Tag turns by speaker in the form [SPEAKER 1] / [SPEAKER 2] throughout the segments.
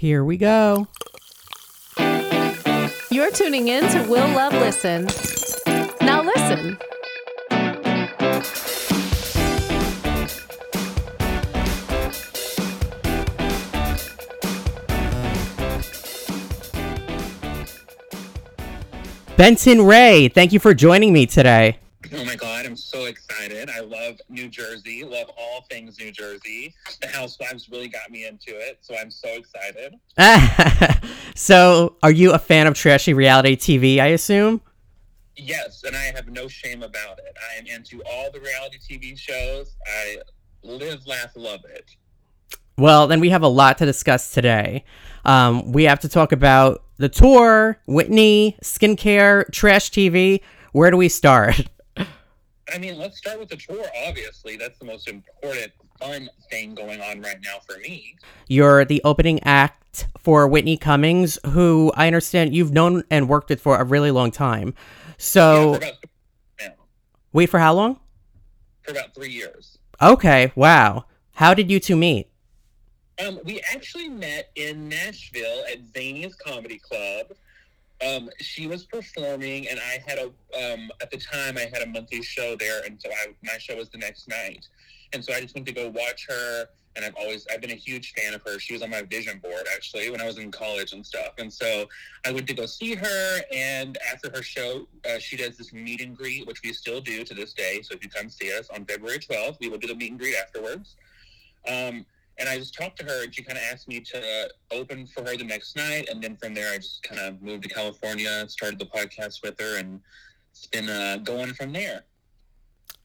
[SPEAKER 1] Here we go.
[SPEAKER 2] You're tuning in to Will Love Listen. Now listen.
[SPEAKER 1] Benton Ray, thank you for joining me today.
[SPEAKER 3] Oh my God, I'm so excited. I love New Jersey, love all things New Jersey. The Housewives really got me into it, so I'm so excited.
[SPEAKER 1] so, are you a fan of trashy reality TV, I assume?
[SPEAKER 3] Yes, and I have no shame about it. I am into all the reality TV shows. I live, laugh, love it.
[SPEAKER 1] Well, then we have a lot to discuss today. Um, we have to talk about the tour, Whitney, skincare, trash TV. Where do we start?
[SPEAKER 3] I mean, let's start with the tour, obviously. That's the most important, fun thing going on right now for me.
[SPEAKER 1] You're the opening act for Whitney Cummings, who I understand you've known and worked with for a really long time. So,
[SPEAKER 3] yeah, for
[SPEAKER 1] wait for how long?
[SPEAKER 3] For about three years.
[SPEAKER 1] Okay, wow. How did you two meet?
[SPEAKER 3] Um, we actually met in Nashville at Zanies Comedy Club. Um, she was performing, and I had a um, at the time I had a monthly show there, and so I, my show was the next night, and so I just went to go watch her. And I've always I've been a huge fan of her. She was on my vision board actually when I was in college and stuff. And so I went to go see her. And after her show, uh, she does this meet and greet, which we still do to this day. So if you come see us on February 12th, we will do the meet and greet afterwards. Um, and I just talked to her, and she kind of asked me to open for her the next night, and then from there, I just kind of moved to California, started the podcast with her, and it's been uh, going from there.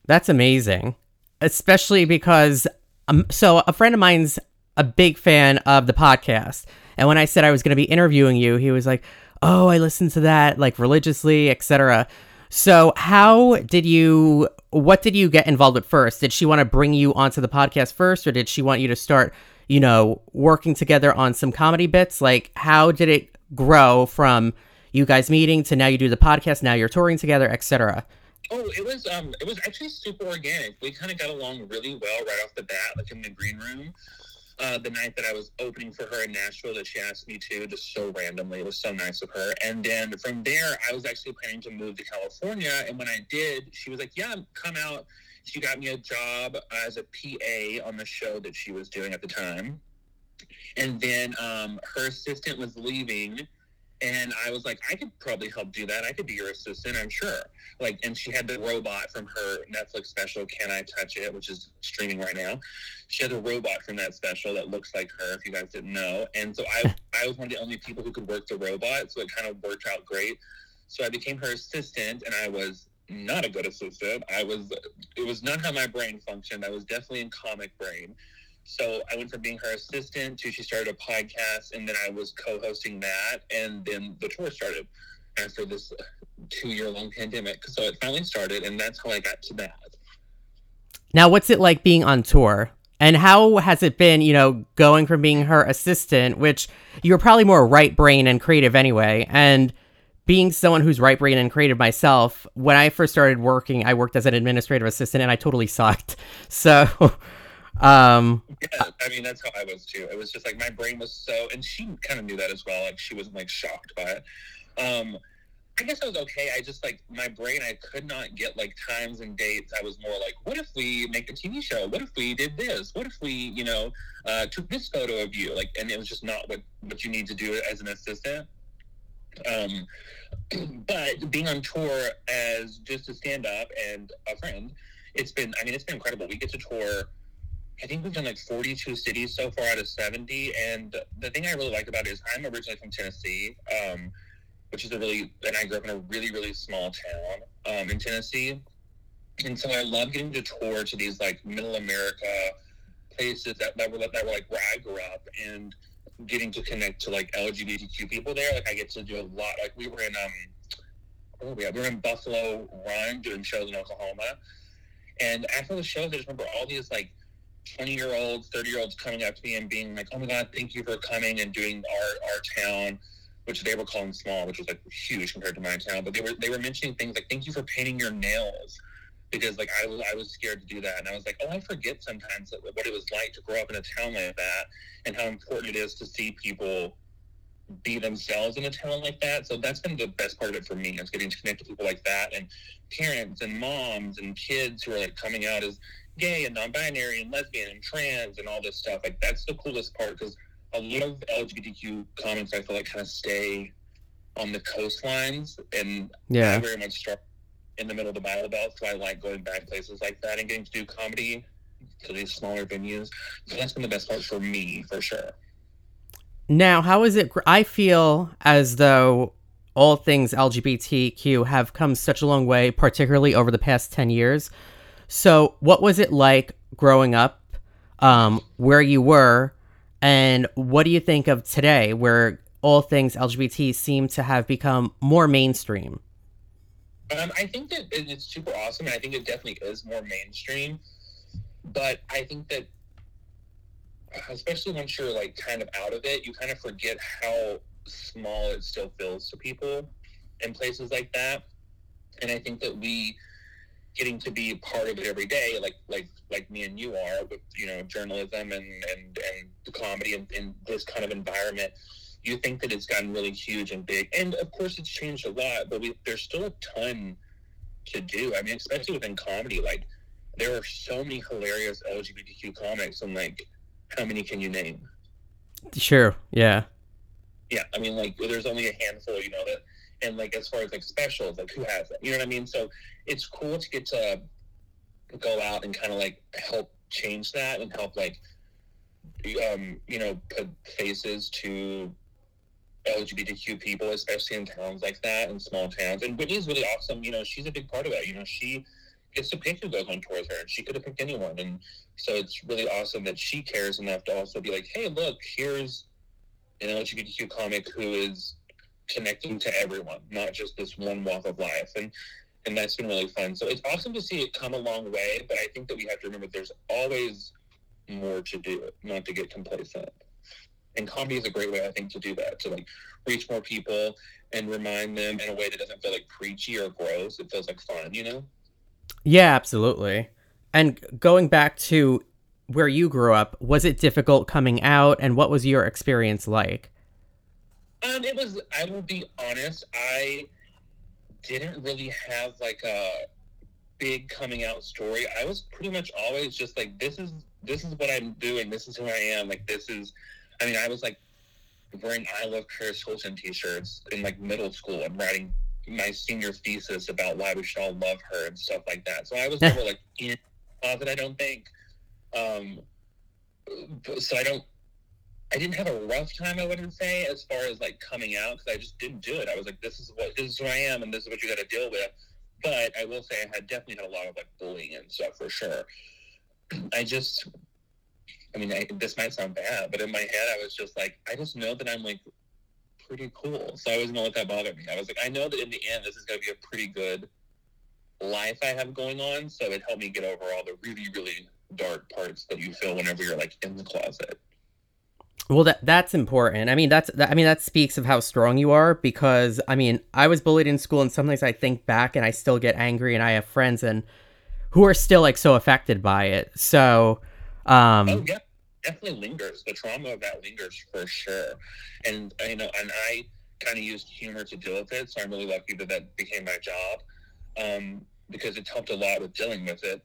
[SPEAKER 1] That's amazing, especially because um, so a friend of mine's a big fan of the podcast, and when I said I was going to be interviewing you, he was like, "Oh, I listened to that like religiously, etc." So, how did you what did you get involved with first? Did she want to bring you onto the podcast first, or did she want you to start, you know, working together on some comedy bits? Like, how did it grow from you guys meeting to now you do the podcast, now you're touring together, etc.?
[SPEAKER 3] Oh, it was um, it was actually super organic. We kind of got along really well right off the bat, like in the green room uh, the night that I was opening for her in Nashville that she asked me to, just so randomly. It was so nice of her. And then from there, I was actually planning to move to California. And when I did, she was like, Yeah, come out. She got me a job as a PA on the show that she was doing at the time. And then um, her assistant was leaving and I was like, I could probably help do that. I could be your assistant, I'm sure. Like, and she had the robot from her Netflix special, Can I Touch It, which is streaming right now. She had a robot from that special that looks like her, if you guys didn't know. And so I, I was one of the only people who could work the robot, so it kind of worked out great. So I became her assistant, and I was not a good assistant. I was, it was not how my brain functioned. I was definitely in comic brain. So I went from being her assistant to she started a podcast, and then I was co-hosting that, and then the tour started after this uh, two-year-long pandemic. So it finally started, and that's how I got to that.
[SPEAKER 1] Now, what's it like being on tour? And how has it been, you know, going from being her assistant, which you're probably more right brain and creative anyway, and being someone who's right brain and creative myself, when I first started working, I worked as an administrative assistant and I totally sucked. So um,
[SPEAKER 3] yeah, I mean that's how I was too. It was just like my brain was so, and she kind of knew that as well. Like she wasn't like shocked by it. Um, I guess I was okay. I just like my brain. I could not get like times and dates. I was more like, what if we make a TV show? What if we did this? What if we, you know, uh, took this photo of you? Like, and it was just not what what you need to do as an assistant. Um, but being on tour as just a stand up and a friend, it's been. I mean, it's been incredible. We get to tour I think we've done like 42 cities so far out of 70. And the thing I really like about it is I'm originally from Tennessee, um, which is a really, and I grew up in a really, really small town um, in Tennessee. And so I love getting to tour to these like middle America places that, that were that were like where I grew up and getting to connect to like LGBTQ people there. Like I get to do a lot. Like we were in um, oh yeah, we were in Buffalo Run doing shows in Oklahoma. And after the shows, I just remember all these like 20 year olds, 30 year olds coming up to me and being like, oh my God, thank you for coming and doing our, our town, which they were calling small, which was like huge compared to my town. But they were, they were mentioning things like, thank you for painting your nails because like I was I was scared to do that, and I was like, oh, I forget sometimes that, what it was like to grow up in a town like that, and how important it is to see people be themselves in a town like that. So that's been the best part of it for me is getting to connect with people like that, and parents and moms and kids who are like coming out as gay and non-binary and lesbian and trans and all this stuff. Like that's the coolest part because a lot of LGBTQ comics I feel like kind of stay on the coastlines, and
[SPEAKER 1] Yeah.
[SPEAKER 3] I very much start in the middle of the Bible Belt. So I like going back places like that and getting to do comedy to these smaller venues. So that's been the best part for me, for sure.
[SPEAKER 1] Now, how is it? I feel as though all things LGBTQ have come such a long way, particularly over the past 10 years. So, what was it like growing up, um, where you were, and what do you think of today, where all things LGBT seem to have become more mainstream?
[SPEAKER 3] Um, I think that it's super awesome, and I think it definitely is more mainstream. But I think that, especially once you're like kind of out of it, you kind of forget how small it still feels to people in places like that. And I think that we getting to be part of it every day, like like like me and you are, with you know journalism and and and the comedy and in this kind of environment you think that it's gotten really huge and big. And of course, it's changed a lot, but we, there's still a ton to do. I mean, especially within comedy, like there are so many hilarious LGBTQ comics, and like, how many can you name?
[SPEAKER 1] Sure. Yeah.
[SPEAKER 3] Yeah, I mean, like, there's only a handful, you know, that, and like, as far as like specials, like, who has it? You know what I mean? So it's cool to get to go out and kind of like help change that and help like, um, you know, put faces to LGBTQ people, especially in towns like that and small towns. And Whitney's really awesome. You know, she's a big part of that. You know, she gets to pick who goes on tour with her, and she could have picked anyone. And so it's really awesome that she cares enough to also be like, hey, look, here's an LGBTQ comic who is connecting to everyone, not just this one walk of life. And and that's been really fun. So it's awesome to see it come a long way, but I think that we have to remember there's always more to do, not to get complacent. And comedy is a great way, I think, to do that, to like reach more people and remind them in a way that doesn't feel like preachy or gross. It feels like fun, you know?
[SPEAKER 1] Yeah, absolutely. And going back to where you grew up, was it difficult coming out, and what was your experience like?
[SPEAKER 3] Um, it was. I will be honest. I didn't really have like a big coming out story. I was pretty much always just like, this is this is what I'm doing. This is who I am. Like this is. I mean, I was like wearing "I Love Paris Hilton" T-shirts in like middle school and writing my senior thesis about why we should all love her and stuff like that. So I was never like in closet. I don't think. Um, so I don't I didn't have a rough time, I wouldn't say, as far as like coming out because I just didn't do it. I was like, this is what this is who I am, and this is what you got to deal with. But I will say, I had definitely had a lot of like bullying and stuff for sure. I just, I mean, I, this might sound bad, but in my head, I was just like, I just know that I'm like pretty cool, so I wasn't gonna let that bother me. I was like, I know that in the end, this is gonna be a pretty good life I have going on, so it helped me get over all the really, really dark parts that you feel whenever you're like in the closet.
[SPEAKER 1] Well, that that's important. I mean, that's that, I mean that speaks of how strong you are because I mean, I was bullied in school and sometimes I think back and I still get angry and I have friends and who are still like so affected by it. So, um
[SPEAKER 3] Oh yeah, definitely lingers. The trauma of that lingers for sure. And you know, and I kind of used humor to deal with it. So I'm really lucky that that became my job um, because it's helped a lot with dealing with it.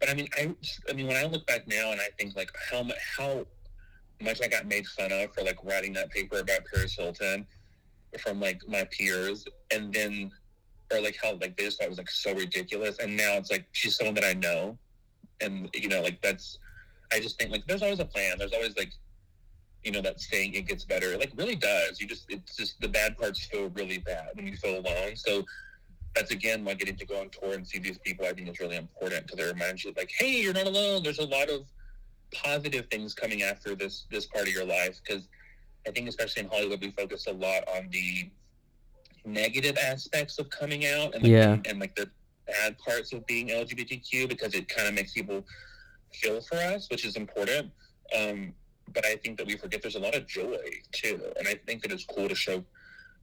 [SPEAKER 3] But I mean, I, I mean, when I look back now and I think like how how much I got made fun of for like writing that paper about Paris Hilton from like my peers, and then or like how like they just thought it was like so ridiculous, and now it's like she's someone that I know, and you know like that's I just think like there's always a plan. There's always like, you know, that saying it gets better. It like really does. You just it's just the bad parts feel really bad when you feel alone. So that's again why getting to go on tour and see these people I think is really important because it reminds you like, hey, you're not alone. There's a lot of positive things coming after this this part of your life because I think especially in Hollywood we focus a lot on the negative aspects of coming out and like,
[SPEAKER 1] Yeah.
[SPEAKER 3] and, like the bad parts of being LGBTQ because it kind of makes people feel for us, which is important. Um, but I think that we forget there's a lot of joy too, and I think that it's cool to show,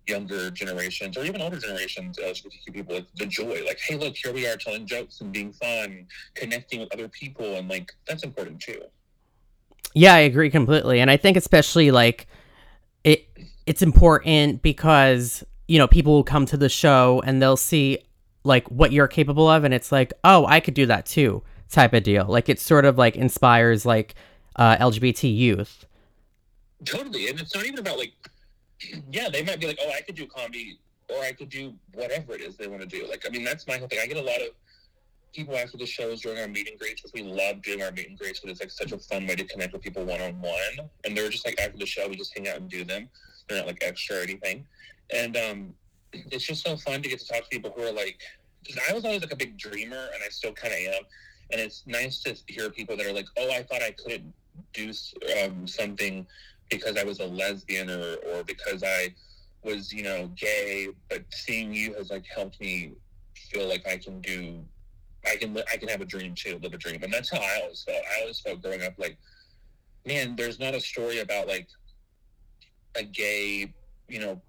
[SPEAKER 3] younger generations or even older generations LGBTQ people like the joy. Like, hey, look, here we are telling jokes and being fun, connecting with other people, and like that's important too.
[SPEAKER 1] Yeah, I agree completely, and I think especially like it it's important because you know people will come to the show and they'll see like what you're capable of, and it's like, oh, I could do that too, type of deal. Like it sort of like inspires like uh, LGBT youth.
[SPEAKER 3] Totally, and it's not even about like, yeah, they might be like, oh, I could do comedy, or I could do whatever it is they want to do. Like, I mean, that's my whole thing. I get a lot of people after the shows during our meet and greets, which we love doing our meet and greets because it's like such a fun way to connect with people one on one. And they're just like after the show, we just hang out and do them. They're not like extra or anything. And um, it's just so fun to get to talk to people who are like, because I was always like a big dreamer, and I still kind of am. And it's nice to hear people that are like, oh, I thought I couldn't do um, something because I was a lesbian or, or because I was, you know, gay, but seeing you has like helped me feel like I can do, I can, I can have a dream too, live a dream. And that's how I always felt. I always felt growing up like, man, there's not a story about like a gay, you know,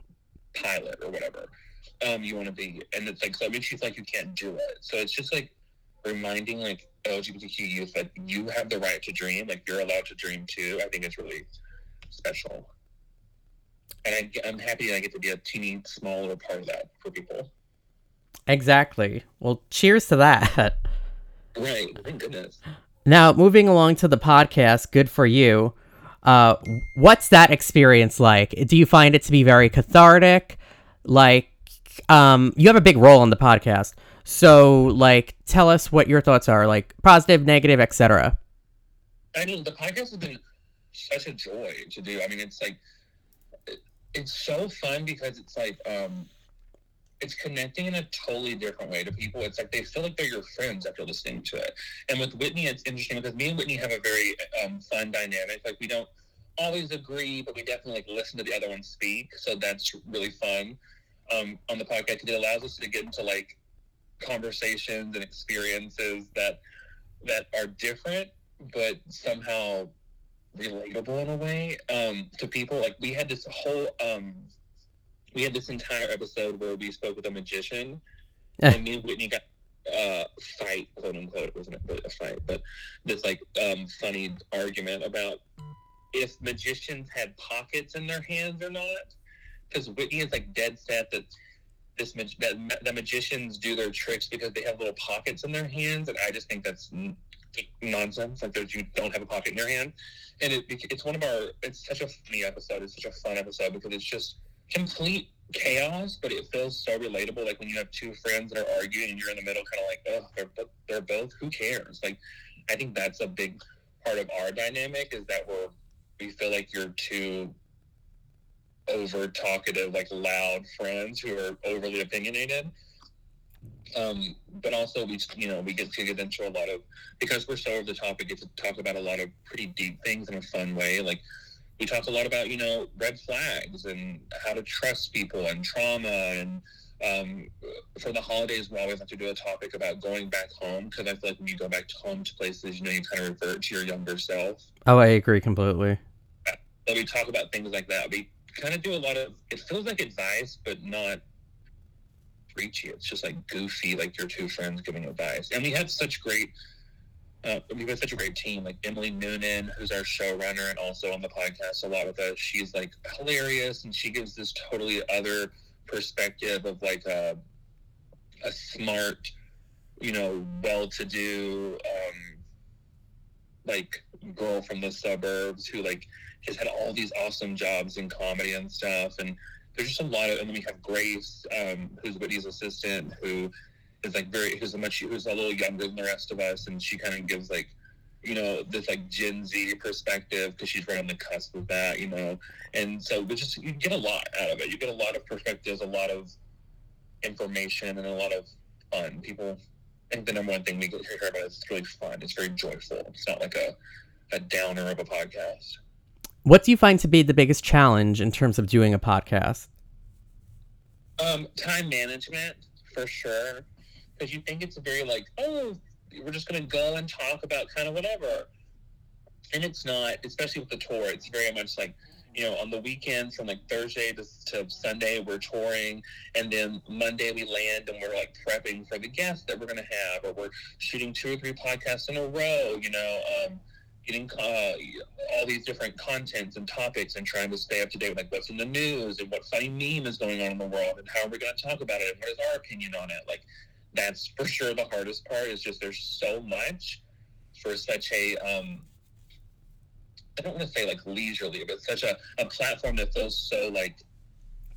[SPEAKER 3] pilot or whatever um, you want to be. And it's like, so it makes you feel like you can't do it. So it's just like reminding like LGBTQ youth that you have the right to dream, like you're allowed to dream too. I think it's really special. And I, I'm happy I get to be a teeny small little part of that for people.
[SPEAKER 1] Exactly. Well, cheers to that.
[SPEAKER 3] Right. Thank goodness.
[SPEAKER 1] Now, moving along to the podcast, good for you. Uh, what's that experience like? Do you find it to be very cathartic? Like, um, you have a big role on the podcast, so like, tell us what your thoughts are, like positive, negative, etc.
[SPEAKER 3] I mean, the podcast has been such a joy to do. I mean, it's like it's so fun because it's like um, it's connecting in a totally different way to people. It's like they feel like they're your friends after listening to it. And with Whitney, it's interesting because me and Whitney have a very um, fun dynamic. Like we don't always agree, but we definitely like listen to the other one speak. So that's really fun um, on the podcast. It allows us to get into like conversations and experiences that that are different, but somehow relatable in a way um, to people. Like we had this whole um, we had this entire episode where we spoke with a magician, and me and Whitney got uh, fight, quote unquote. It wasn't really a fight, but this like um, funny argument about if magicians had pockets in their hands or not. Because Whitney is like dead set that this mag- that the magicians do their tricks because they have little pockets in their hands, and I just think that's n- nonsense. Like that you don't have a pocket in your hand, and it, it's one of our. It's such a funny episode. It's such a fun episode because it's just complete chaos, but it feels so relatable. Like when you have two friends that are arguing and you're in the middle, kind of like, oh, they're they're both. Who cares? Like, I think that's a big part of our dynamic is that we're we feel like you're two over talkative, like loud friends who are overly opinionated. Um, but also we, you know, we get to get into a lot of because we're so over the top. We get to talk about a lot of pretty deep things in a fun way. Like we talk a lot about, you know, red flags and how to trust people and trauma. And um, for the holidays, we always have to do a topic about going back home because I feel like when you go back to home to places, you know, you kind of revert to your younger self.
[SPEAKER 1] Oh, I agree completely.
[SPEAKER 3] So we talk about things like that. We kind of do a lot of. It feels like advice, but not preachy. It's just like goofy, like your two friends giving advice. And we have such great. Uh, we've got such a great team, like Emily Noonan, who's our showrunner and also on the podcast a lot with us. She's like hilarious, and she gives this totally other perspective of like a a smart, you know, well-to-do, um, like girl from the suburbs who like has had all these awesome jobs in comedy and stuff. And there's just a lot of, and then we have Grace, um, who's Whitney's assistant, who is like very, who's a much, who's a little younger than the rest of us, and she kind of gives like, you know, this like Gen Z perspective because she's right on the cusp of that, you know. And so we just you get a lot out of it. You get a lot of perspectives, a lot of information, and a lot of fun. People, I think the number one thing we hear about is it's really fun. It's very joyful. It's not like a a downer of a podcast.
[SPEAKER 1] What do you find to be the biggest challenge in terms of doing a podcast?
[SPEAKER 3] Um, time management for sure, because you think it's very like, oh, we're just gonna go and talk about kind of whatever, and it's not. Especially with the tour, it's very much like you know, on the weekends from like Thursday to, to Sunday, we're touring, and then Monday we land and we're like prepping for the guests that we're gonna have, or we're shooting two or three podcasts in a row. You know, um, getting uh, all these different contents and topics, and trying to stay up to date with like what's in the news and what funny meme is going on in the world, and how are we gonna talk about it, and what is our opinion on it. Like, that's for sure the hardest part. Is just there's so much for such a um, I don't want to say like leisurely, but such a, a platform that feels so like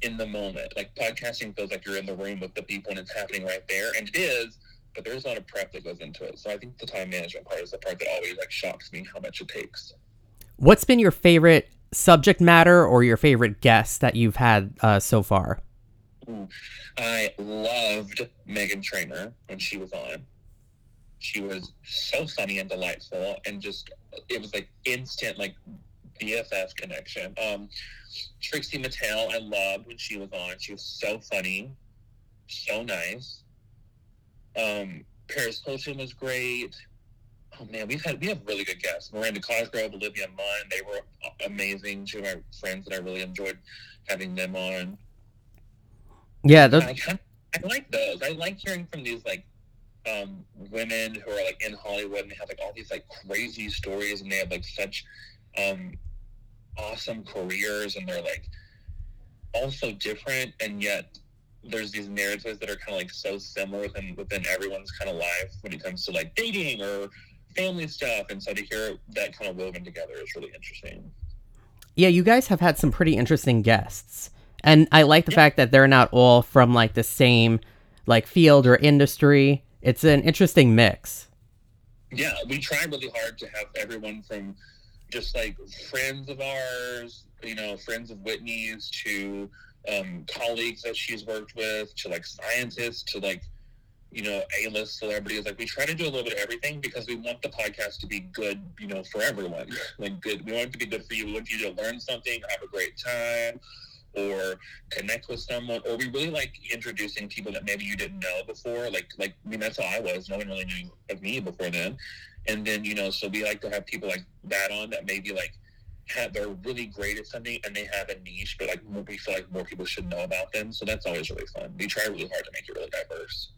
[SPEAKER 3] in the moment. Like podcasting feels like you're in the room with the people and it's happening right there, and it is. But there's a lot of prep that goes into it. So I think the time management part is the part that always like shocks me how much it takes.
[SPEAKER 1] What's been your favorite subject matter or your favorite guest that you've had uh, so far?
[SPEAKER 3] I loved Meghan Trainor when she was on. She was so funny and delightful, and just it was like instant like BFF connection. Um, Trixie Mattel, I loved when she was on. She was so funny, so nice. Um, Paris Hilton was great. Oh man, we've had we have really good guests. Miranda Cosgrove, Olivia Munn, they were amazing. Two of my friends that I really enjoyed having them on.
[SPEAKER 1] Yeah, those...
[SPEAKER 3] I, I like those. I like hearing from these like um, women who are like in Hollywood and they have like all these like crazy stories and they have like such um, awesome careers and they're like also different and yet there's these narratives that are kind of like so similar within within everyone's kind of life when it comes to like dating or family stuff. And so to hear that kind of woven together is really interesting.
[SPEAKER 1] Yeah you guys have had some pretty interesting guests and i like the yeah. fact that they're not all from like the same like field or industry. It's an interesting mix.
[SPEAKER 3] Yeah, we try really hard to have everyone from just like friends of ours, you know, friends of Whitney's to um, colleagues that she's worked with to like scientists to like you know a-list celebrities. Like we try to do a little bit of everything because we want the podcast to be good you know for everyone. Like good we want it to be good for you. We want you to learn something have a great time or connect with someone or we really like introducing people that maybe you didn't know before like like I mean that's how I was no one really knew of me before then. And then you know so we like to have people like that on that maybe like have they're really great at something and they have a niche but like we feel like more people should know about them. So that's always really fun. We try really hard to make it really diverse.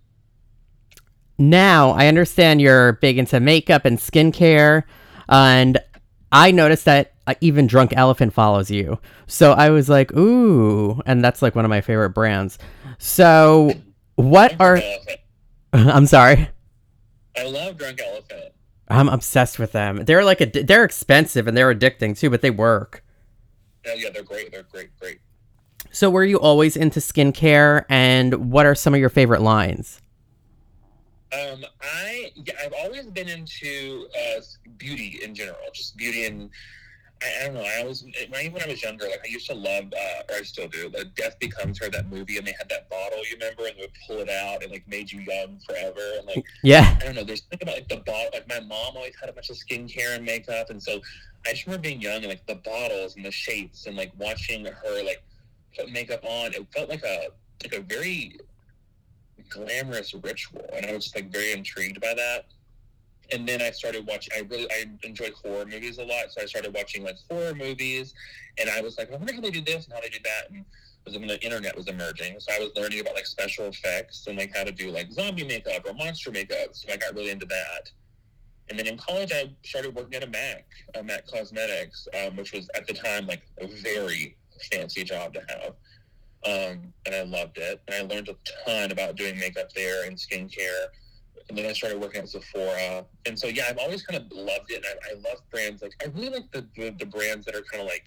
[SPEAKER 1] Now I understand you're big into makeup and skincare and I noticed that uh, even Drunk Elephant follows you. So I was like, ooh, and that's like one of my favorite brands. So what are I'm sorry.
[SPEAKER 3] I love Drunk Elephant.
[SPEAKER 1] I'm obsessed with them. They're like a, they're expensive and they're addicting too, but they work.
[SPEAKER 3] Yeah, yeah, they're great. They're great, great.
[SPEAKER 1] So were you always into skincare and what are some of your favorite lines?
[SPEAKER 3] Um, I yeah, I've always been into uh, beauty in general, just beauty and I, I, don't know. I always, when, when I was younger, like I used to love, uh, or I still do, the Death Becomes Her, that movie, and they had that bottle, you remember, and they would pull it out and like made you young forever. And like,
[SPEAKER 1] yeah,
[SPEAKER 3] I don't know. There's something about like the bottle. Like my mom always had a bunch of skincare and makeup, and so I just remember being young and like the bottles and the shapes and like watching her like put makeup on. It felt like a like a very glamorous ritual, and I was like very intrigued by that and then I started watching. I really I enjoy horror movies a lot, so I started watching like horror movies, and I was like, I wonder how they do this and how they do that, and was when the internet was emerging, so I was learning about like special effects and like how to do like zombie makeup or monster makeup. So I got really into that. And then in college, I started working at a Mac, a Mac Cosmetics, um, which was at the time like a very fancy job to have. Um, and I loved it. And I learned a ton about doing makeup there and skincare and then I started working at Sephora. And so, yeah, I've always kind of loved it. And I, I love brands like I really like the the, the brands that are kind of like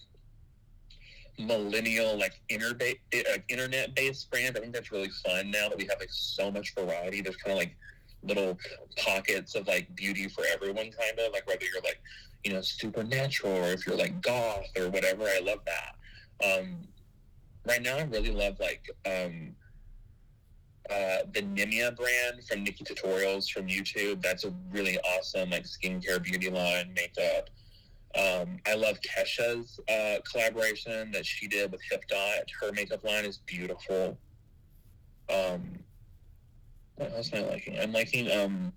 [SPEAKER 3] millennial, like internet uh, internet based brands. I think that's really fun now that we have like so much variety. There's kind of like little pockets of like beauty for everyone, kind of like whether you're like you know supernatural or if you're like goth or whatever. I love that. Um, right now, I really love like. Um, uh, the Nimya brand from NikkieTutorials from YouTube. That's a really awesome like skincare beauty line, makeup. Um, I love Kesha's uh, collaboration that she did with HipDot. Her makeup line is beautiful. Um, what else am I liking? I'm liking um,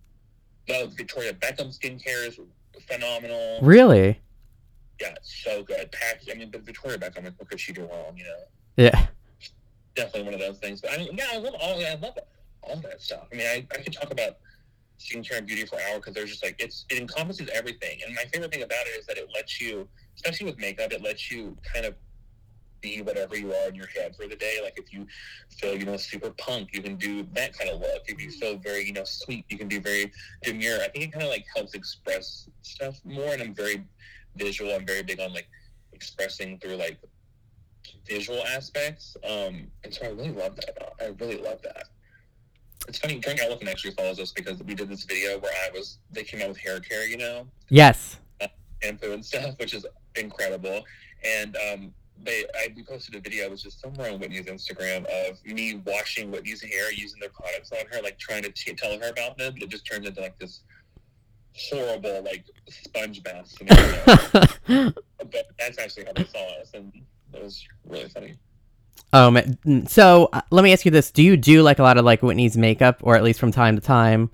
[SPEAKER 3] the Victoria Beckham skincare is phenomenal.
[SPEAKER 1] Really?
[SPEAKER 3] yeah, it's so good. Package. I mean, but Victoria Beckham, like, what could she do wrong? You know,
[SPEAKER 1] Yeah.
[SPEAKER 3] definitely one of those things. But I mean, yeah, I love all. I love all that stuff. I mean, I, I could talk about skincare and beauty for an hour because there's just like it's it encompasses everything. And my favorite thing about it is that it lets you, especially with makeup, it lets you kind of be whatever you are in your head for the day. Like if you feel, you know, super punk, you can do that kind of look. If you mm-hmm. feel very, you know, sweet, you can do very demure. I think it kind of like helps express stuff more. And I'm very visual. I'm very big on like expressing through like visual aspects. Um, and so I really love that. I really love that. It's funny, Drunk Elephant actually follows us because we did this video where I was, they came out with hair care, you know,
[SPEAKER 1] Yes.
[SPEAKER 3] shampoo and stuff, which is incredible. And um, they, I we posted a video. It was just somewhere on Whitney's Instagram of me washing Whitney's hair using their products on her, like trying to t- tell her about them. But it just turned into like this horrible, like sponge bath scenario. but that's actually how they saw us, and it was really funny.
[SPEAKER 1] oh man. So uh, let me ask you this: Do you do like a lot of like Whitney's makeup, or at least from time to time?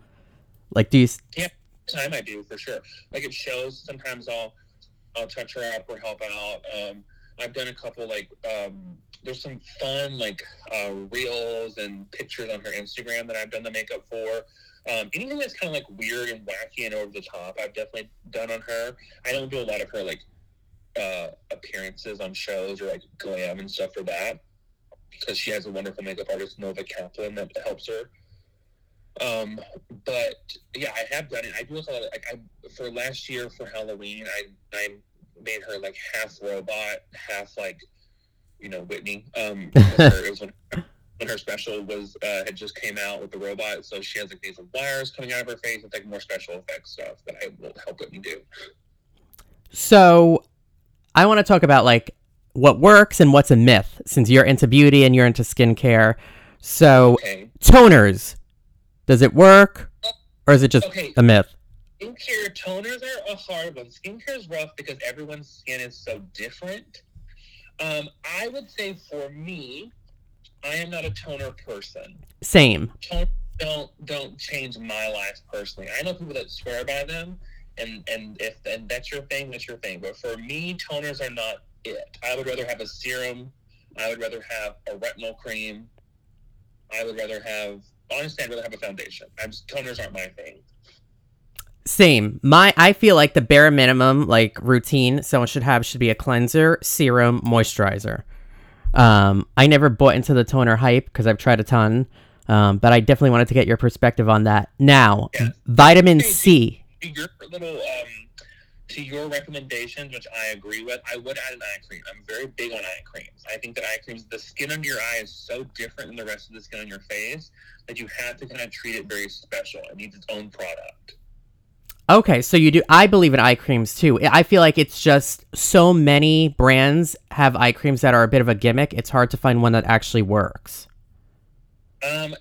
[SPEAKER 1] Like, do you? Yeah,
[SPEAKER 3] time I do for sure. Like it shows. Sometimes I'll I'll touch her up or help out. Um, I've done a couple like um, there's some fun like uh, reels and pictures on her Instagram that I've done the makeup for. Um, anything that's kind of like weird and wacky and over the top, I've definitely done on her. I don't do a lot of her like uh, appearances on shows or like glam and stuff for that because she has a wonderful makeup artist Nova Kaplan that helps her. Um, but yeah, I have done it. I do a lot of like I for last year for Halloween, I I made her like half robot, half like you know Whitney. Um, her- it was when, when her special was uh, had just came out with the robot, so she has like these wires coming out of her face. It's like more special effects stuff that I will help Whitney do.
[SPEAKER 1] So, I want to talk about like what works and what's a myth, since you're into beauty and you're into skincare. So,
[SPEAKER 3] Okay,
[SPEAKER 1] toners, does it work, or is it just
[SPEAKER 3] okay.
[SPEAKER 1] a myth?
[SPEAKER 3] Skincare toners are a hard one. Skincare is rough because everyone's skin is so different. Um, I would say for me, I am not a toner person.
[SPEAKER 1] Same.
[SPEAKER 3] Don't don't change my life personally. I know people that swear by them, and and if and that's your thing, that's your thing. But for me, toners are not it. I would rather have a serum. I would rather have a retinol cream. I would rather have honestly, I'd rather have a foundation. I'm toners aren't my thing.
[SPEAKER 1] Same. My I feel like the bare minimum like routine someone should have should be a cleanser, serum, moisturizer. Um, I never bought into the toner hype because I've tried a ton, um, but I definitely wanted to get your perspective on that. Now, vitamin C.
[SPEAKER 3] to your little um to your recommendations, which I agree with, I would add an eye cream. I'm very big on eye creams. I think that eye creams, the skin under your eye is so different than the rest of the skin on your face that you have to kind of treat it very special. It needs its own product.
[SPEAKER 1] Okay, so you do. I believe in eye creams too. I feel like it's just so many brands have eye creams that are a bit of a gimmick. It's hard to find one that actually works.
[SPEAKER 3] Um,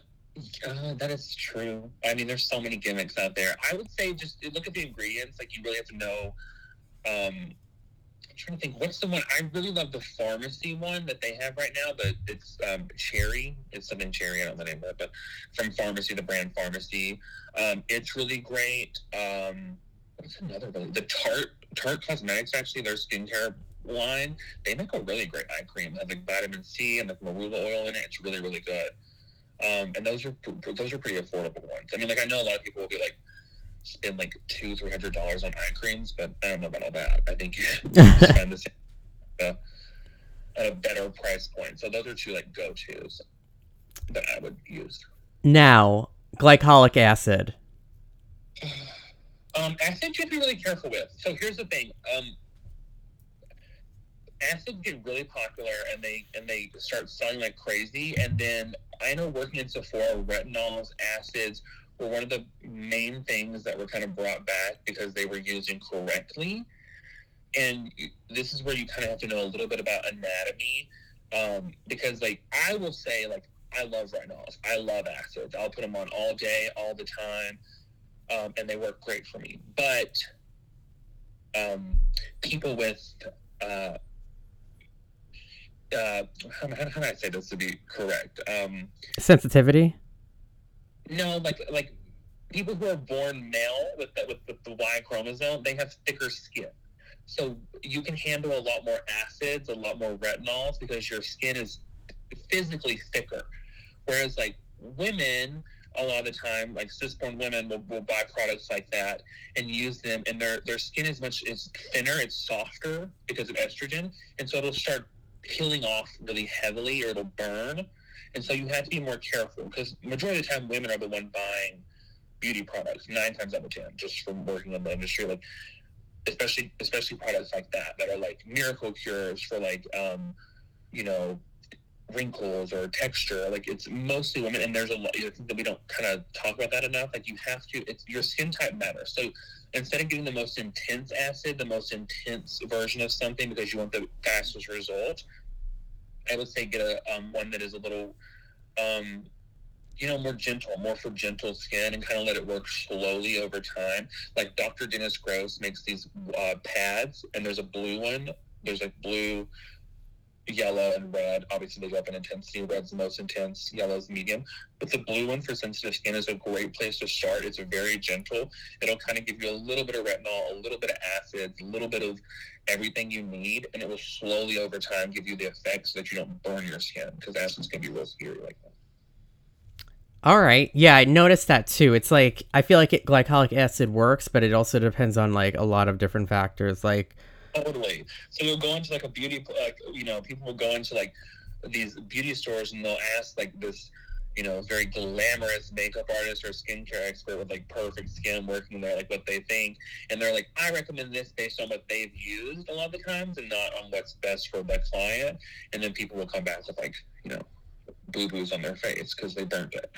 [SPEAKER 3] uh, that is true. I mean, there's so many gimmicks out there. I would say just look at the ingredients. Like you really have to know. Um, I'm trying to think. What's the one? I really love the Farmacy one that they have right now. But it's um, cherry. It's something cherry. I don't know the name of it, but from Farmacy, the brand Farmacy. Um, it's really great. Um, what's another really? The Tarte Tarte Cosmetics actually their skincare line. They make a really great eye cream. They have like vitamin C and like marula oil in it. It's really really good. Um, and those are those are pretty affordable ones. I mean, like I know a lot of people will be like spend like two three hundred dollars on eye creams, but I don't know about all that. I think you spend the same uh, at a better price point. So those are two like go tos that I would use.
[SPEAKER 1] Now, glycolic acid.
[SPEAKER 3] Um, acid you have to be really careful with. So here's the thing. Um, acids get really popular and they and they start selling like crazy. And then I know working in Sephora, retinols, acids were one of the main things that were kind of brought back because they were used incorrectly. And this is where you kind of have to know a little bit about anatomy, um, because like I will say like I love retinols, I love acids. I'll put them on all day, all the time um, and they work great for me. But um, people with uh, uh, how, how, how do I say this to be correct? Um,
[SPEAKER 1] Sensitivity.
[SPEAKER 3] no, like like people who are born male with the, with, with the Y chromosome, they have thicker skin. So you can handle a lot more acids, a lot more retinols because your skin is physically thicker. Whereas like women, a lot of the time, like cisborn women will, will buy products like that and use them, and their their skin is much is thinner, it's softer because of estrogen, and so it'll start peeling off really heavily or it'll burn. And so you have to be more careful because majority of the time women are the one buying beauty products nine times out of ten just from working in the industry like especially especially products like that that are like miracle cures for like um you know wrinkles or texture like it's mostly women and there's a lot that we don't kind of talk about that enough like you have to it's your skin type matters so instead of getting the most intense acid the most intense version of something because you want the fastest result i would say get a um, one that is a little um you know, more gentle, more for gentle skin, and kind of let it work slowly over time. Like Dr. Dennis Gross makes these uh, pads, and there's a blue one. There's a blue, yellow, and red. Obviously, they go up in intensity. Red's the most intense. Yellow's medium. But the blue one for sensitive skin is a great place to start. It's very gentle. It'll kind of give you a little bit of retinol, a little bit of acids, a little bit of everything you need, and it will slowly over time give you the effects so that you don't burn your skin because acids can be real scary like that.
[SPEAKER 1] All right. Yeah, I noticed that too. It's like I feel like it, glycolic acid works, but it also depends on like a lot of different factors. Like
[SPEAKER 3] totally. So you'll go into like a beauty, like you know, people will go into like these beauty stores and they'll ask like this, you know, very glamorous makeup artist or skincare expert with like perfect skin working there, like what they think, and they're like, I recommend this based on what they've used a lot of the times and not on what's best for the client. And then people will come back with like, you know, boo boos on their face because they burnt it.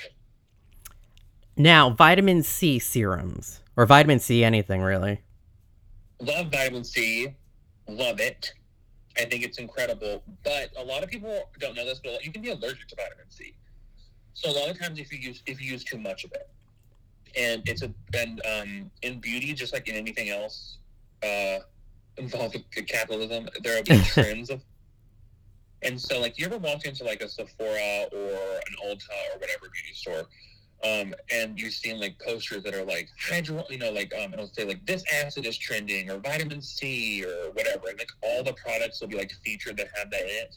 [SPEAKER 1] now, vitamin C serums or vitamin C anything really.
[SPEAKER 3] love vitamin C, love it. I think it's incredible, but a lot of people don't know this, but you can be allergic to vitamin C. So a lot of times, if you use if you use too much of it, and it's a and um, in beauty, just like in anything else uh, involved with capitalism, there will be trends of. And so, like, you ever walk into like a Sephora or an Ulta or whatever beauty store, um, and you've seen like posters that are like hydro, you know, like um, it'll say like this acid is trending or vitamin C or whatever, and like all the products will be like featured that have that in it.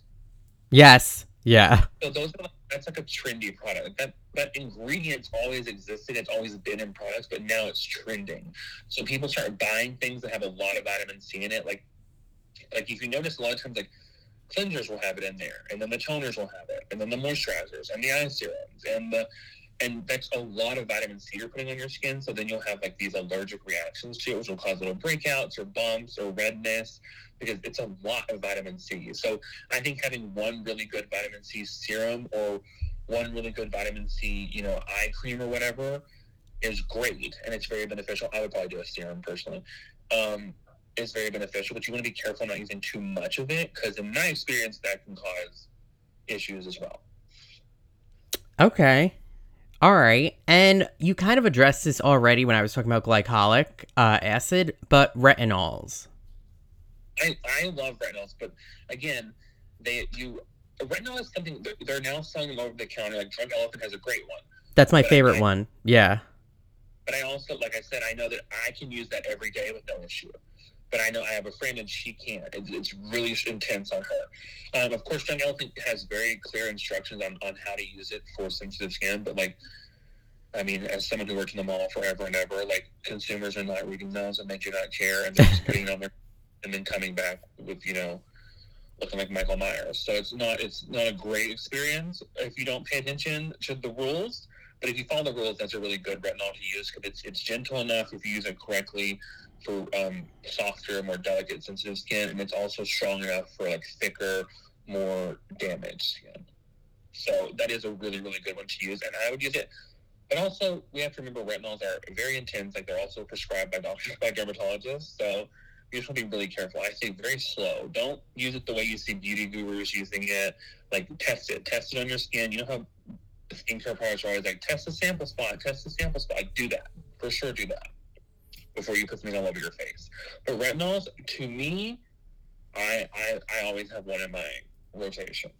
[SPEAKER 1] Yes. Yeah.
[SPEAKER 3] So those are like, that's like a trendy product. That that ingredient's always existed. It's always been in products, but now it's trending. So people start buying things that have a lot of vitamin C in it. Like like if you notice, a lot of times like cleansers will have it in there, and then the toners will have it, and then the moisturizers and the eye serums and the and that's a lot of vitamin C you're putting on your skin. So then you'll have like these allergic reactions to it, which will cause little breakouts or bumps or redness because it's a lot of vitamin C. So I think having one really good vitamin C serum or one really good vitamin C, you know, eye cream or whatever is great and it's very beneficial. I would probably do a serum personally. Um, it's very beneficial, but you want to be careful not using too much of it because, in my experience, that can cause issues as well.
[SPEAKER 1] Okay. All right. And you kind of addressed this already when I was talking about glycolic uh, acid, but retinols.
[SPEAKER 3] I, I love retinols, but again, they you retinol is something they're- now selling them over the counter. Like Drunk Elephant has a great one,
[SPEAKER 1] That's my
[SPEAKER 3] But
[SPEAKER 1] favorite
[SPEAKER 3] I-
[SPEAKER 1] one. Yeah.
[SPEAKER 3] but I also, like I said, I know that I can use that every day with no issue. But I know I have a friend and she can't. It's, it's really intense on her. Um, of course, Drunk Elephant has very clear instructions on, on how to use it for sensitive skin. But like, I mean, as someone who worked in the mall forever and ever, like consumers are not reading those and they do not care, and they're just putting on their, and then coming back with you know, looking like Michael Myers. So it's not it's not a great experience if you don't pay attention to the rules. But if you follow the rules, that's a really good retinol to use because it's it's gentle enough if you use it correctly for um, softer, more delicate, sensitive skin, and it's also strong enough for like thicker, more damaged skin. So that is a really really good one to use, and I would use it. But also, we have to remember retinols are very intense. Like they're also prescribed by doctors, by dermatologists. So you just want to be really careful. I say very slow. Don't use it the way you see beauty gurus using it. Like test it, test it on your skin. You know how the skincare products are always like test the sample spot, test the sample spot. Do that for sure. Do that before you put something all over your face. But retinols, to me, I I, I always have one in my rotation.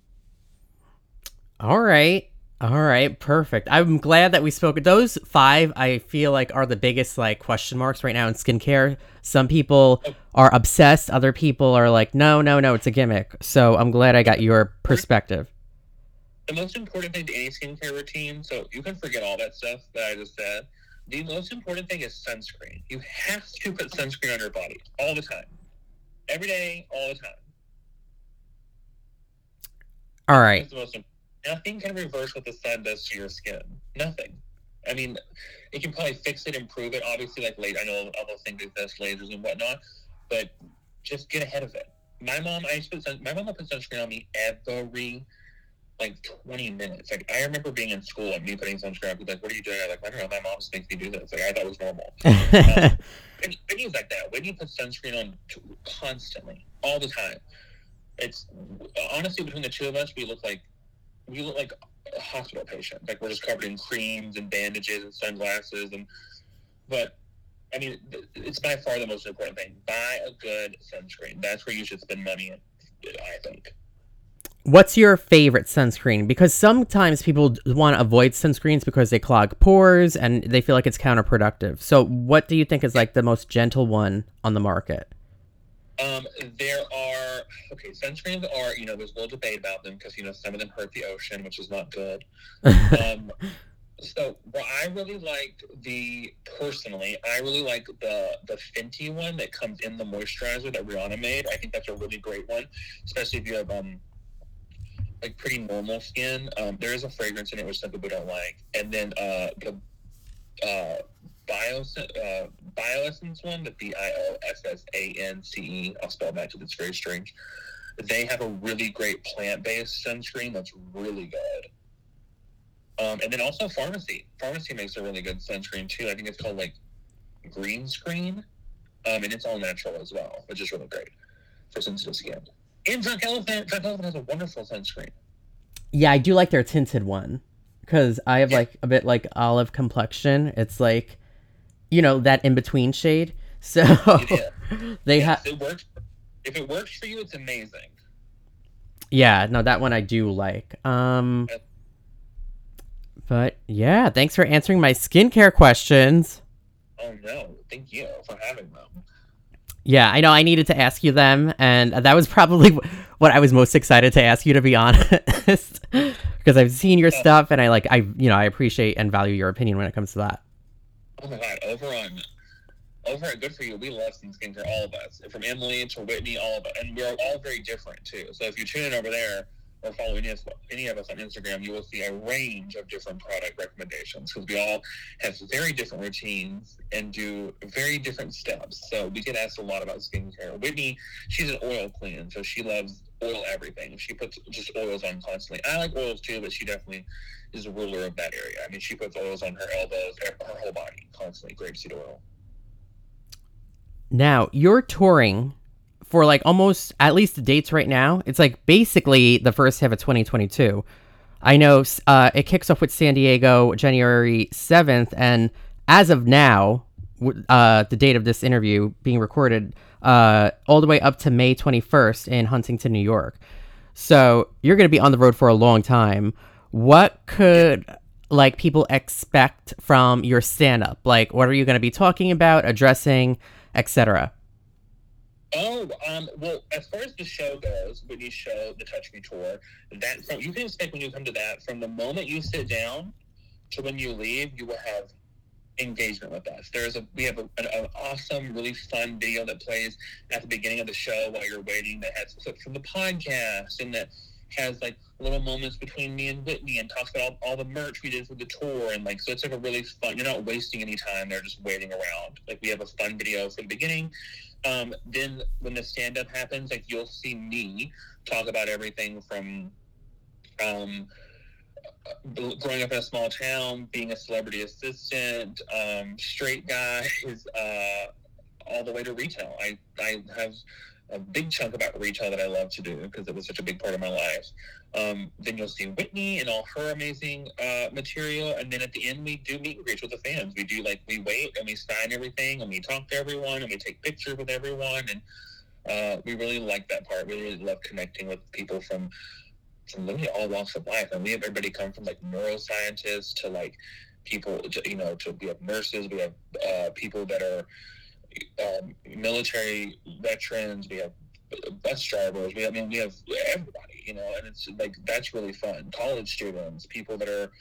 [SPEAKER 1] All right. All right, perfect. I'm glad that we spoke. Those five, I feel like, are the biggest like question marks right now in skincare. Some people are obsessed. Other people are like, no, no, no, it's a gimmick. So I'm glad I got your perspective.
[SPEAKER 3] The most important thing to any skincare routine, so you can forget all that stuff that I just said. The most important thing is sunscreen. You have to put sunscreen on your body all the time, every day, all the time.
[SPEAKER 1] All right.
[SPEAKER 3] That's the most. Nothing can reverse what the sun does to your skin. Nothing. I mean, it can probably fix it, improve it. Obviously, like late, I know all those things exist, lasers and whatnot, but just get ahead of it. My mom, I used to put sun, my mom would put sunscreen on me every like 20 minutes. Like I remember being in school and me putting sunscreen on. People like, "What are you doing?" I'm like, "I don't know. My mom just makes me do this." Like I thought it was normal. Um, like that. Whitney puts sunscreen on t- constantly, all the time. It's honestly between the two of us, we look like we look like a hospital patient. Like we're just covered in creams and bandages and sunglasses and. But I mean, th- it's by far the most important thing. Buy a good sunscreen. That's where you should spend money. I think.
[SPEAKER 1] What's your favorite sunscreen? Because sometimes people want to avoid sunscreens because they clog pores and they feel like it's counterproductive. So, what do you think is like the most gentle one on the market?
[SPEAKER 3] Um, there are okay. Sunscreens are you know there's a little debate about them because you know some of them hurt the ocean, which is not good. um, so what I really like the personally, I really like the the Fenty one that comes in the moisturizer that Rihanna made. I think that's a really great one, especially if you have um like pretty normal skin. Um, there is a fragrance in it which some people don't like, and then uh the uh bio uh Biossance one, the B I O S S A N C E. I'll spell that because it's very strange. They have a really great plant based sunscreen that's really good. Um, and then also Farmacy. Farmacy makes a really good sunscreen too. I think it's called like green screen. Um, and it's all natural as well, which is really great for sensitive skin. And Drunk Elephant, Drunk Elephant has a wonderful sunscreen.
[SPEAKER 1] Yeah, I do like their tinted one because I have like a bit like olive complexion. It's like, you know, that in between shade. So
[SPEAKER 3] Yeah.
[SPEAKER 1] they
[SPEAKER 3] Yes,
[SPEAKER 1] have,
[SPEAKER 3] it works. If it works for you, it's amazing.
[SPEAKER 1] yeah, no, that one I do like. Um, but yeah, thanks for answering my skincare questions.
[SPEAKER 3] Oh no, thank you for having them.
[SPEAKER 1] Yeah, I know I needed to ask you them, and that was probably what I was most excited to ask you, to be honest, because I've seen your stuff, and I like, I, you know, I appreciate and value your opinion when it comes to that.
[SPEAKER 3] Oh my god, over on over at Good For You, we love some skincare, all of us. From Emily to Whitney, all of us. And we're all very different too. So if you tune in over there or follow any of, us, any of us on Instagram, you will see a range of different product recommendations because we all have very different routines and do very different steps. So we get asked a lot about skincare. Whitney, she's an oil queen, so she loves oil everything. She puts just oils on constantly. I like oils too, but she definitely is a ruler of that area. I mean, she puts oils on her elbows, er, her whole body, constantly grapeseed oil.
[SPEAKER 1] Now you're touring for like almost at least the dates right now. It's like basically the first half of 2022. I know uh, it kicks off with San Diego January 7th, and as of now, uh, the date of this interview being recorded, uh, all the way up to May 21st in Huntington, New York. So you're going to be on the road for a long time. What could like people expect from your stand up? Like, what are you going to be talking about, addressing, etc.?
[SPEAKER 3] Oh, um, well, as far as the show goes, Whitney's show, the Touch Me tour, that from you can expect when you come to that, from the moment you sit down to when you leave, you will have engagement with us. There's a we have a, an, an awesome, really fun video that plays at the beginning of the show while you're waiting that has clips from the podcast and that has like little moments between me and Whitney and talks about all, all the merch we did for the tour and like so it's like a really fun. You're not wasting any time. They're just waiting around. Like we have a fun video for the beginning. Um, then when the stand up happens, like you'll see me talk about everything from um, growing up in a small town, being a celebrity assistant, um, straight guys, uh, all the way to retail. I, I have a big chunk about retail that I love to do because it was such a big part of my life. Um, then you'll see Whitney and all her amazing uh, material, and then at the end we do meet and greets with the fans. We do like we wait and we sign everything and we talk to everyone and we take pictures with everyone, and uh, we really like that part. We really love connecting with people from from literally all walks of life, and we have everybody come from like neuroscientists to like people, to- you know, to we have nurses, we have uh, people that are um, military veterans, we have bus drivers, we have, I mean, we have everybody, you know, and it's like that's really fun. College students, people that are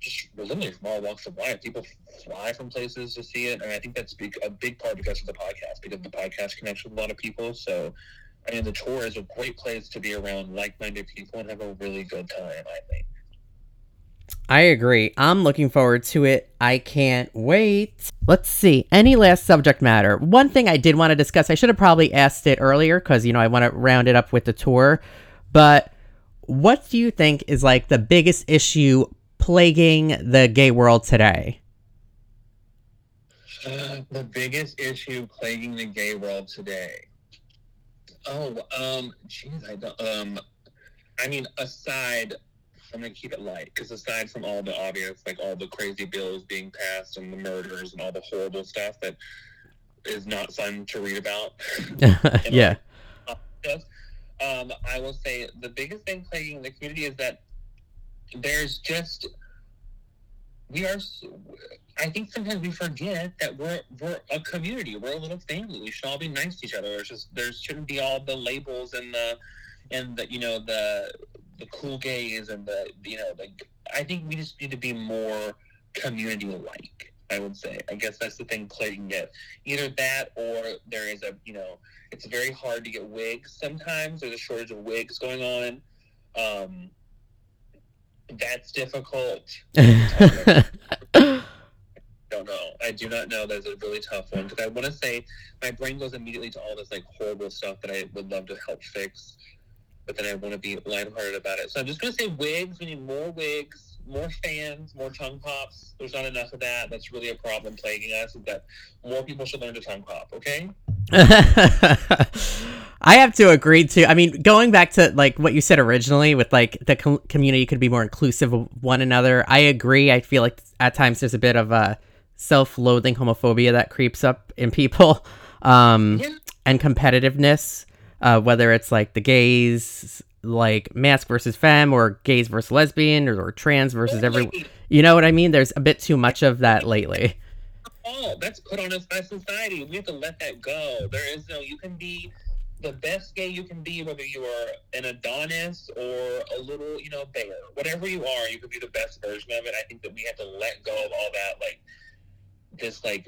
[SPEAKER 3] just literally from all walks of life. People fly from places to see it, and I think that's big, a big part because of the podcast, because the podcast connects with a lot of people. So, I mean, the tour is a great place to be around like-minded people and have a really good time. I think.
[SPEAKER 1] I agree. I'm looking forward to it. I can't wait. Let's see. Any last subject matter? One thing I did want to discuss, I should have probably asked it earlier because, you know, I want to round it up with the tour. But what do you think is like the biggest issue plaguing the gay world today?
[SPEAKER 3] Uh, the biggest issue plaguing the gay world today. Oh, um, jeez, I don't. Um, I mean, aside, I'm gonna keep it light because aside from all the obvious, like all the crazy bills being passed and the murders and all the horrible stuff that is not fun to read about.
[SPEAKER 1] yeah.
[SPEAKER 3] Um, I will say the biggest thing plaguing the community is that there's just we are. I think sometimes we forget that we're we're a community. We're a little family. We should all be nice to each other. There's just there shouldn't be all the labels and the and the you know the the cool gays and the you know like I think we just need to be more community like. I would say. I guess that's the thing plaguing it. Either that or there is a you know it's very hard to get wigs sometimes. There's a shortage of wigs going on. Um, that's difficult. I don't know. I do not know. That's a really tough one because I want to say my brain goes immediately to all this like horrible stuff that I would love to help fix, but then I want to be lighthearted about it. So I'm just gonna say wigs. We need more wigs, more fans, more tongue pops. There's not enough of that. That's really a problem plaguing us. Is that more people should learn to tongue pop? Okay.
[SPEAKER 1] I have to agree too. I mean, going back to like what you said originally with like the com- community could be more inclusive of one another. I agree. I feel like at times there's a bit of a self-loathing homophobia that creeps up in people. Um
[SPEAKER 3] Yeah.
[SPEAKER 1] and competitiveness, uh, whether it's like the gays, like masc versus femme, or gays versus lesbian, or, or trans versus every. You know what I mean? There's a bit too much of that lately.
[SPEAKER 3] Oh, that's put on us by society. We have to let that go. There is no. You can be the best gay you can be, whether you are an Adonis or a little, you know, bear. Whatever you are, you can be the best version of it. I think that we have to let go of all that, like this, like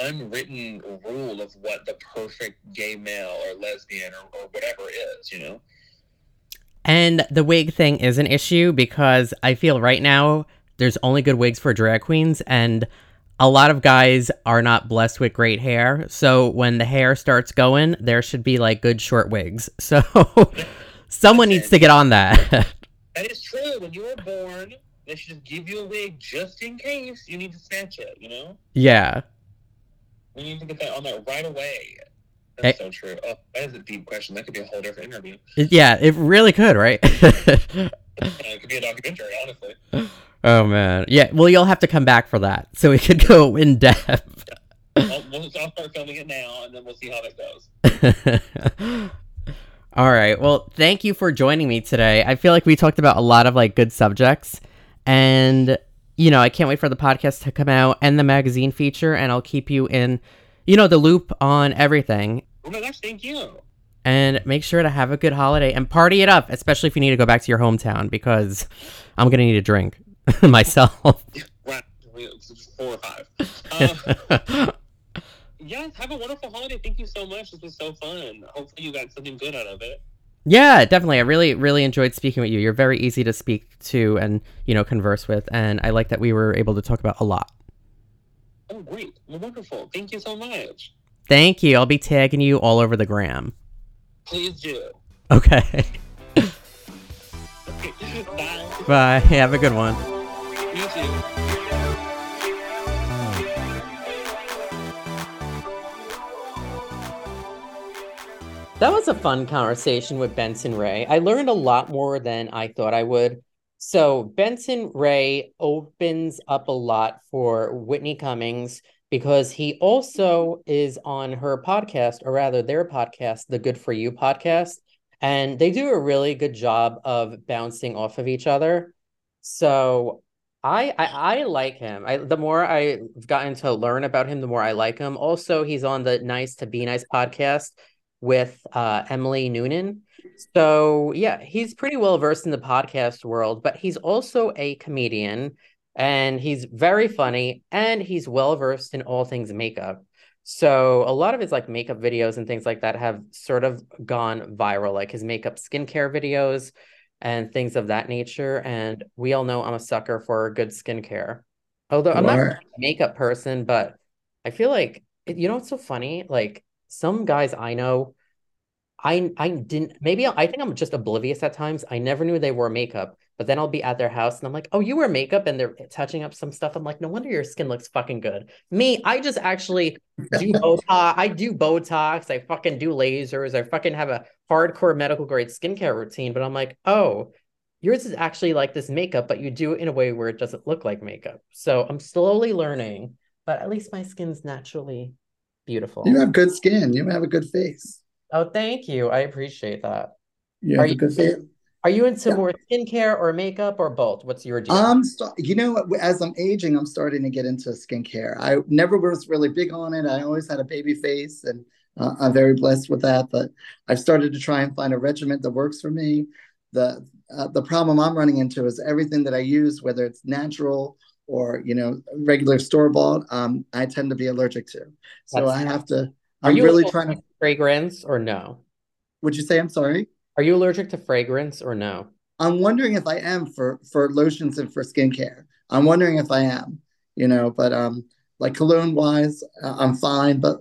[SPEAKER 3] unwritten rule of what the perfect gay male or lesbian or, or whatever is. You know.
[SPEAKER 1] And the wig thing is an issue because I feel right now there's only good wigs for drag queens, and a lot of guys are not blessed with great hair. So when the hair starts going, there should be like good short wigs. So someone needs to get on that.
[SPEAKER 3] That is true. When you were born, they should just give you a wig just in case you need to snatch it. You know.
[SPEAKER 1] yeah.
[SPEAKER 3] We need to get that on that right away. That's so true. Oh, that is a deep question. That could be a whole different interview.
[SPEAKER 1] Yeah, it really could, right?
[SPEAKER 3] Uh, it could be a documentary, honestly.
[SPEAKER 1] oh man. Yeah, well you'll have to come back for that so we could go in depth.
[SPEAKER 3] I'll, we'll, I'll start filming it now, and then we'll see how that goes.
[SPEAKER 1] All right. Well, thank you for joining me today. I feel like we talked about a lot of like good subjects and you know, I can't wait for the podcast to come out and the magazine feature and I'll keep you in you know, the loop on everything.
[SPEAKER 3] Oh my gosh, thank you.
[SPEAKER 1] And make sure to have a good holiday and party it up, especially if you need to go back to your hometown because I'm going to need a drink myself.
[SPEAKER 3] It's four or five. Uh, yes, have a wonderful holiday. Thank you so much. This was so fun. Hopefully, you got something good out of it.
[SPEAKER 1] Yeah, definitely. I really, really enjoyed speaking with you. You're very easy to speak to and, you know, converse with. And I like that we were able to talk about a lot.
[SPEAKER 3] Oh, great. Wonderful. Thank you so much.
[SPEAKER 1] Thank you. I'll be tagging you all over the gram.
[SPEAKER 3] Please do.
[SPEAKER 1] Okay.
[SPEAKER 3] Bye.
[SPEAKER 1] Bye. Have a good one.
[SPEAKER 3] You too.
[SPEAKER 1] That was a fun conversation with Benton Ray. I learned a lot more than I thought I would. So, Benton Ray opens up a lot for Whitney Cummings because he also is on her podcast, or rather their podcast, the Good For You podcast. and they do a really good job of bouncing off of each other. So I I, I like him. I the more I've gotten to learn about him, the more I like him. Also, he's on the Nice to Be Nice podcast with uh, Emily Noonan. So yeah, he's pretty well versed in the podcast world, but he's also a comedian and he's very funny and he's well versed in all things makeup. So a lot of his like makeup videos and things like that have sort of gone viral, like his makeup skincare videos and things of that nature. And we all know I'm a sucker for good skincare. Although I'm not a makeup person, but I feel like you know what's so funny? Like some guys I know I I didn't maybe I think I'm just oblivious at times. I never knew they wore makeup, but then I'll be at their house and I'm like, "Oh, you wear makeup," and they're touching up some stuff. I'm like, "No wonder your skin looks fucking good." Me, I just actually do Botox. I do Botox. I fucking do lasers. I fucking have a hardcore medical grade skincare routine. But I'm like, "Oh, yours is actually like this makeup, but you do it in a way where it doesn't look like makeup." So I'm slowly learning, but at least my skin's naturally beautiful.
[SPEAKER 4] You have good skin. You have a good face.
[SPEAKER 1] Oh, thank you. I appreciate that.
[SPEAKER 4] You are you, good face.
[SPEAKER 1] Are you into yeah. more skincare or makeup or both? What's your deal?
[SPEAKER 4] Um, you know, as I'm aging, I'm starting to get into skincare. I never was really big on it. I always had a baby face, and uh, I'm very blessed with that. But I've started to try and find a regimen that works for me. The uh, the problem I'm running into is everything that I use, whether it's natural or you know regular store bought, um, I tend to be allergic to. So That's I have to. I'm really trying to
[SPEAKER 1] fragrance or no?
[SPEAKER 4] Would you say I'm sorry?
[SPEAKER 1] Are you allergic to fragrance or no?
[SPEAKER 4] I'm wondering if I am for for lotions and for skincare. I'm wondering if I am, you know, but um like cologne wise, uh, I'm fine, but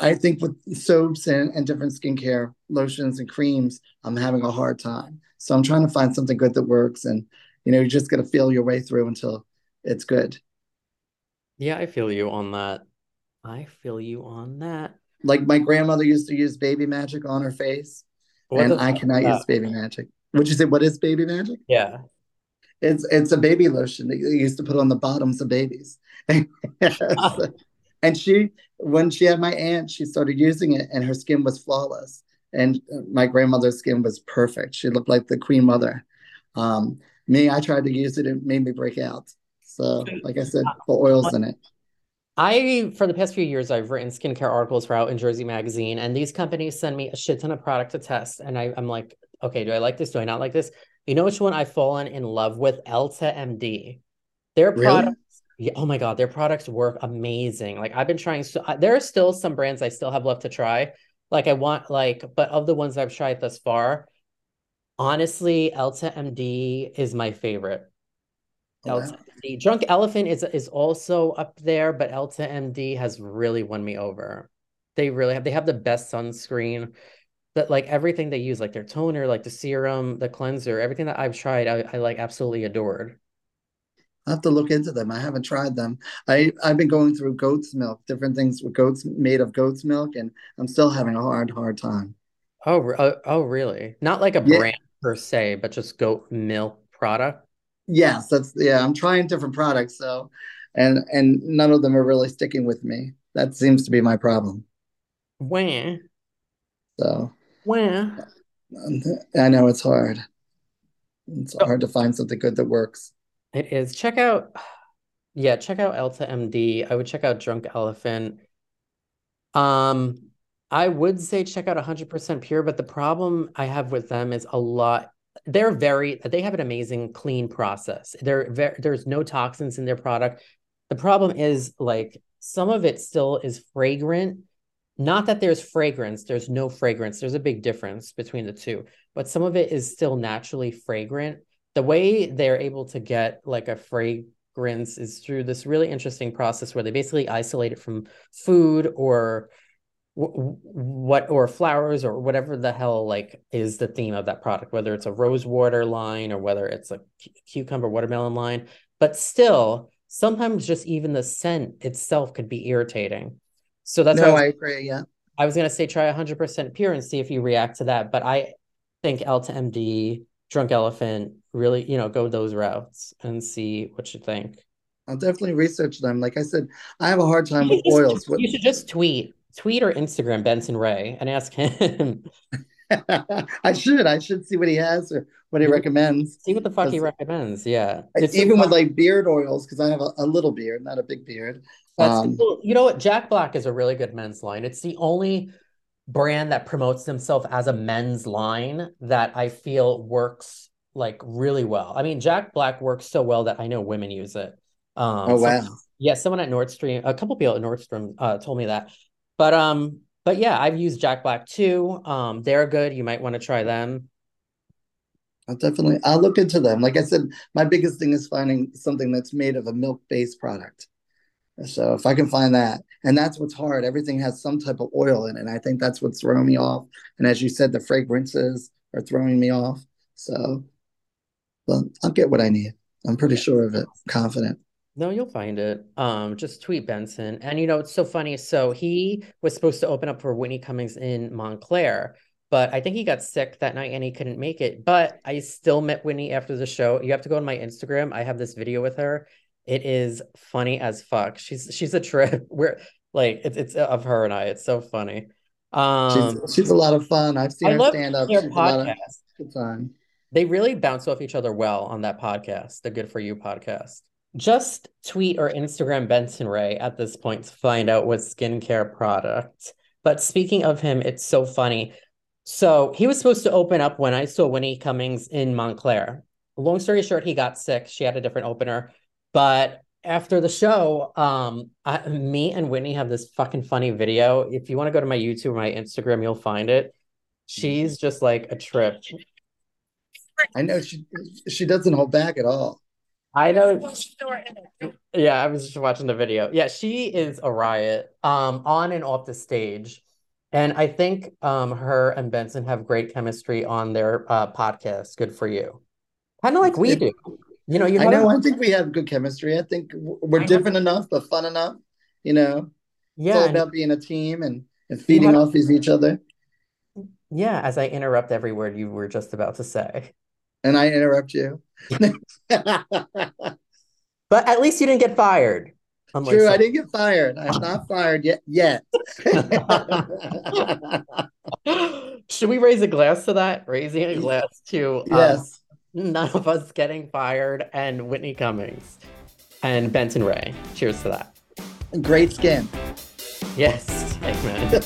[SPEAKER 4] I think with soaps and, and different skincare lotions and creams, I'm having a hard time. So I'm trying to find something good that works and you know, you just got to feel your way through until it's good.
[SPEAKER 1] Yeah, I feel you on that. I feel you on that
[SPEAKER 4] like my grandmother used to use baby magic on her face, what and I cannot use baby magic. Would you say what is baby magic?
[SPEAKER 1] Yeah,
[SPEAKER 4] it's it's a baby lotion that you used to put on the bottoms of babies. and she, when she had my aunt, she started using it, and her skin was flawless. And my grandmother's skin was perfect. She looked like the queen mother. Um, me, I tried to use it; it made me break out. So, like I said, the oils in it.
[SPEAKER 1] I, for the past few years, I've written skincare articles for Out in Jersey magazine, and these companies send me a shit ton of product to test. And I, I'm like, okay, do I like this? Do I not like this? You know which one I've fallen in love with? Elta MD. Their really? products, yeah, oh my God, their products work amazing. Like I've been trying, so uh, there are still some brands I still have left to try. Like I want, like, but of the ones I've tried thus far, honestly, Elta MD is my favorite. Elta MD. Drunk Elephant is is also up there, but Elta MD has really won me over. They really have. They have the best sunscreen. That like everything they use, like their toner, like the serum, the cleanser, everything that I've tried, I, I like absolutely adored.
[SPEAKER 4] I have to look into them. I haven't tried them. I I've been going through goat's milk, different things with goats made of goat's milk, and I'm still having a hard hard time.
[SPEAKER 1] Oh, oh, oh really? Not like a yeah. brand per se, but just goat milk product
[SPEAKER 4] yes that's yeah i'm trying different products so and and none of them are really sticking with me. That seems to be my problem.
[SPEAKER 1] When?
[SPEAKER 4] so.
[SPEAKER 1] When?
[SPEAKER 4] i know it's hard. It's oh. hard to find something good that works.
[SPEAKER 1] It is. Check out yeah check out elta md i would check out drunk elephant. Um i would say check out 100% pure but the problem i have with them is a lot they're very they have an amazing clean process. They're very, there's no toxins in their product. The problem is like some of it still is fragrant. Not that there's fragrance, there's no fragrance. There's a big difference between the two, but some of it is still naturally fragrant. The way they're able to get like a fragrance is through this really interesting process where they basically isolate it from food or what or flowers or whatever the hell like is the theme of that product whether it's a rose water line or whether it's a cucumber watermelon line. But still sometimes just even the scent itself could be irritating. So that's
[SPEAKER 4] no I, I agree yeah.
[SPEAKER 1] I was going to say try 100% pure and see if you react to that. But i think elta md drunk elephant really you know go those routes and see what you think.
[SPEAKER 4] I'll definitely research them. Like i said i have a hard time with oils.
[SPEAKER 1] you should just tweet tweet or Instagram Benton Ray and ask him.
[SPEAKER 4] I should. I should see what he has or what he recommends.
[SPEAKER 1] See what the fuck he recommends. Yeah. It's
[SPEAKER 4] Even
[SPEAKER 1] so
[SPEAKER 4] with like beard oils, because I have a, a little beard, not a big beard.
[SPEAKER 1] That's
[SPEAKER 4] Um,
[SPEAKER 1] cool. You know what? Jack Black is a really good men's line. It's the only brand that promotes themselves as a men's line that I feel works like really well. I mean, Jack Black works so well that I know women use it. Um,
[SPEAKER 4] Oh
[SPEAKER 1] so-
[SPEAKER 4] wow.
[SPEAKER 1] yeah, someone at Nordstrom, a couple people at Nordstrom uh, told me that. But um, but yeah, I've used Jack Black too. Um, they're good. You might want to try them.
[SPEAKER 4] I'll definitely I'll look into them. Like I said, my biggest thing is finding something that's made of a milk-based product. So if I can find that, and that's what's hard. Everything has some type of oil in it. And I think that's what's throwing me off. And as you said, the fragrances are throwing me off. So, well, I'll get what I need. I'm pretty sure of it. Confident.
[SPEAKER 1] No, you'll find it. Um, just tweet Benton. And you know, it's so funny. So he was supposed to open up for Whitney Cummings in Montclair, but I think he got sick that night and he couldn't make it. But I still met Whitney after the show. You have to go on my Instagram. I have this video with her. It is funny as fuck. She's she's a trip. We're like it's it's of her and I. It's so funny. Um,
[SPEAKER 4] She's she's a lot of fun. I've seen
[SPEAKER 1] I
[SPEAKER 4] her stand up.
[SPEAKER 1] their
[SPEAKER 4] She's a of
[SPEAKER 1] podcast.
[SPEAKER 4] good time.
[SPEAKER 1] They really bounce off each other well on that podcast, the Good For You podcast. Just tweet or Instagram Benton Ray at this point to find out what skincare product. But speaking of him, it's so funny. So he was supposed to open up when I saw Whitney Cummings in Montclair. Long story short, he got sick. She had a different opener. But after the show, um, I, me and Whitney have this fucking funny video. If you want to go to my YouTube or my Instagram, you'll find it. She's just like a trip.
[SPEAKER 4] I know she she doesn't hold back at all.
[SPEAKER 1] I know. Yeah, I was just watching the video. Yeah, she is a riot, um, on and off the stage. And I think um her and Benton have great chemistry on their uh podcast. Good for you. Kind of like we do. You know, you
[SPEAKER 4] I know.
[SPEAKER 1] wanna-
[SPEAKER 4] I think we have good chemistry. I think we're
[SPEAKER 1] know.
[SPEAKER 4] different enough, but fun enough. You know,
[SPEAKER 1] yeah,
[SPEAKER 4] it's
[SPEAKER 1] all
[SPEAKER 4] about being a team and, and feeding off of each other.
[SPEAKER 1] yeah, as I interrupt every word you were just about to say.
[SPEAKER 4] And I interrupt you.
[SPEAKER 1] But at least you didn't get fired. Unlike
[SPEAKER 4] True, I didn't get fired. I'm not fired yet. Yet.
[SPEAKER 1] Should we raise a glass to that? Raising a glass to um, none of us getting fired and Whitney Cummings and Benton Ray. Cheers to that.
[SPEAKER 4] Great skin.
[SPEAKER 1] Yes, amen.